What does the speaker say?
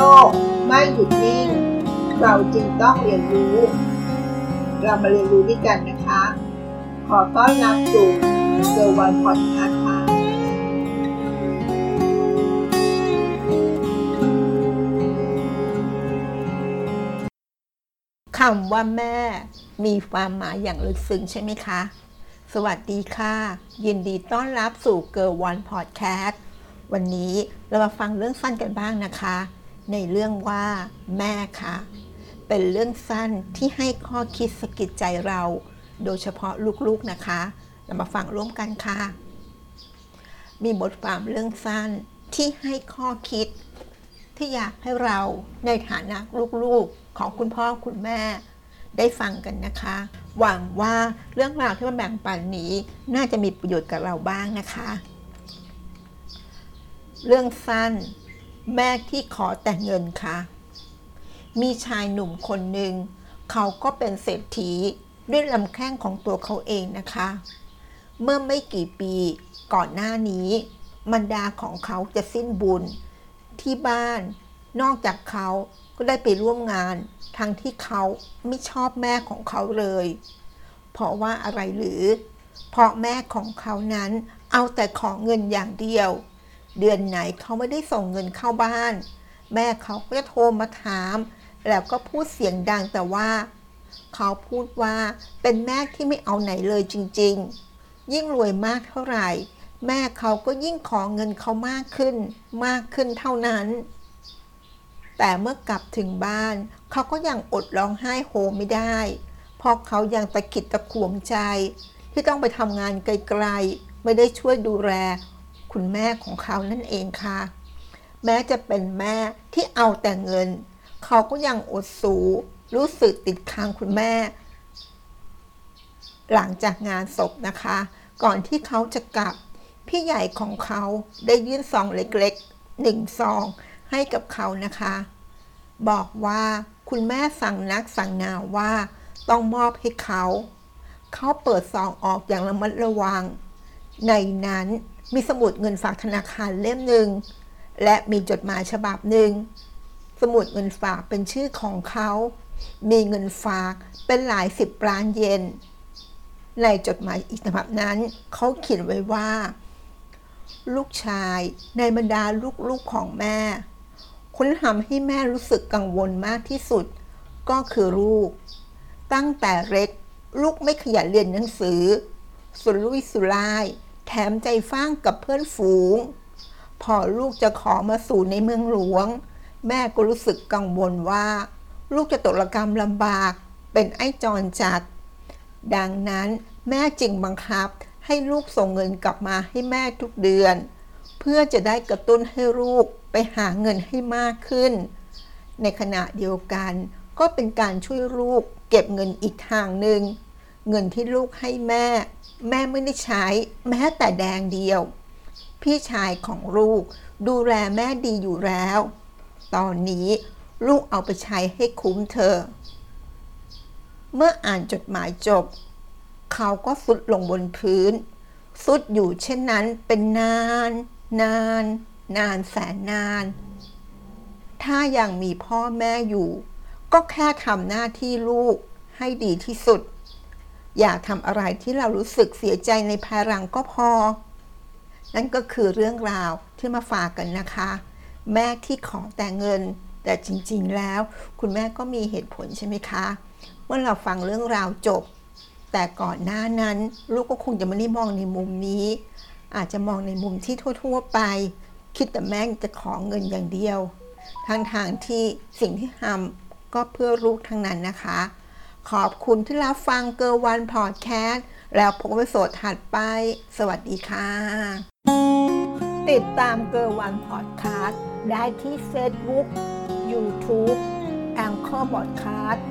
โลกไม่หยุดนิ่ง เราจึงต้องเรียนรู้ เรามาเรียนรู้ด้วยกันนะคะ ขอต้อนรับสู่เซอร์วันพอดแคสต์ค่ะคำว่าแม่มีความหมายอย่างลึกซึ้งใช่ไหมคะ สวัสดีค่ะ ยินดีต้อนรับสู่เกิร์ลวันพอดแคสต์วันนี้เรามาฟังเรื่องสั้นกันบ้างนะคะ ในเรื่องว่าแม่คะเป็นเรื่องสั้นที่ให้ข้อคิดสกิดใจเรา โดยเฉพาะลูกๆนะคะ เรามาฟังร่วมกันค่ะ มีบทความเรื่องสั้นที่ให้ข้อคิด ที่อยากให้เราในฐานะลูกๆของคุณพ่อคุณแม่ได้ฟังกันนะคะ หวังว่าเรื่องราวที่มาแบ่งปันนี้น่าจะมีประโยชน์กับเราบ้างนะคะ เรื่องสั้น แม่ที่ขอแต่เงินค่ะมีชายหนุ่มคนหนึ่ง เขาก็เป็นเศรษฐีด้วยลำแข้งของตัวเขาเองนะคะ เมื่อไม่กี่ปีก่อนหน้านี้มันดาของเขาจะสิ้นบุญ ที่บ้าน นอกจากเขาก็ได้ไปร่วมงาน ทั้งที่เขาไม่ชอบแม่ของเขาเลย เพราะว่าอะไรหรือ เพราะแม่ของเขานั้นเอาแต่ของเงินอย่างเดียว เดือนไหนเขาไม่ได้ส่งเงินเข้าบ้าน แม่เขาก็จะโทรมาถาม แล้วก็พูดเสียงดังแต่ว่า เขาพูดว่าเป็นแม่ที่ไม่เอาไหนเลยจริง ๆ ยิ่งรวยมากเท่าไหร่ แม่เขาก็ยิ่งขอเงินเขามากขึ้น มากขึ้นเท่านั้น แต่เมื่อกลับถึงบ้าน เขาก็ยังอดร้องไห้โฮไม่ได้เพราะเขายังตะกิดตะขวงใจ ที่ต้องไปทำงานไกลๆ ไม่ได้ช่วยดูแล คุณแม่ของเขานั่นเองค่ะ แม้จะเป็นแม่ที่เอาแต่เงิน เขาก็ยังอดสูรู้สึกติดค้างคุณแม่ หลังจากงานศพนะคะ ก่อนที่เขาจะกลับ พี่ใหญ่ของเขาได้ยื่นซองเล็กๆหนึ่งซองให้กับเขานะคะ บอกว่าคุณแม่สั่งนักสั่งนาว่าต้องมอบให้เขา เขาเปิดซองออกอย่างระมัดระวัง ในนั้น มีสมุดเงินฝากธนาคารเล่มหนึ่ง และมีจดหมายฉบับหนึ่ง สมุดเงินฝากเป็นชื่อของเขา มีเงินฝากเป็นหลายสิบล้านเยน ในจดหมายอีกฉบับนั้น เขาเขียนไว้ว่า ลูกชายในบรรดาลูกๆของแม่ คุณทำให้แม่รู้สึกกังวลมากที่สุด ก็คือลูก ตั้งแต่เล็กลูกไม่ขยันเรียนหนังสือ สุรุ่ยสุร่าย แถมใจฟ้างกับเพื่อนฝูง พอลูกจะขอมาสู่ในเมืองหลวง แม่ก็รู้สึกกังวลว่า ลูกจะตกระกรรมลำบากเป็นไอ้จรจัด ดังนั้นแม่จึงบังคับให้ลูกส่งเงินกลับมาให้แม่ทุกเดือน เพื่อจะได้กระตุ้นให้ลูกไปหาเงินให้มากขึ้น ในขณะเดียวกันก็เป็นการช่วยลูกเก็บเงินอีกทางหนึ่ง เงินที่ลูกให้แม่ แม่ไม่ได้ใช้แม้แต่แดงเดียว พี่ชายของลูกดูแลแม่ดีอยู่แล้ว ตอนนี้ลูกเอาไปใช้ให้คุ้มเธอ เมื่ออ่านจดหมายจบ เขาก็สุดลงบนพื้นสุดอยู่เช่นนั้นเป็นนาน นาน นานแสนนาน ถ้ายังมีพ่อแม่อยู่ ก็แค่ทำหน้าที่ลูกให้ดีที่สุด อย่าทำอะไรที่เรารู้สึกเสียใจในภายหลังก็พอ นั่นก็คือเรื่องราวที่มาฝากกันนะคะ แม่ที่ขอแต่เงิน แต่จริงๆแล้ว คุณแม่ก็มีเหตุผลใช่ไหมคะเมื่อเราฟังเรื่องราวจบ แต่ก่อนหน้านั้น ลูกก็คงจะไม่ได้มองในมุมนี้ อาจจะมองในมุมที่ทั่ว ๆ ไป คิดแต่แม่จะขอเงินอย่างเดียวทางทางที่สิ่งที่ทำก็เพื่อลูกทั้งนั้นนะคะ ขอบคุณที่รับฟังเกอร์วันพอดแคสต์แล้วพบกันโสดถัดไป สวัสดีค่ะ ติดตามเกอร์วันพอดแคสต์ได้ที่ Facebook YouTube แองเกอร์บอดแคสต์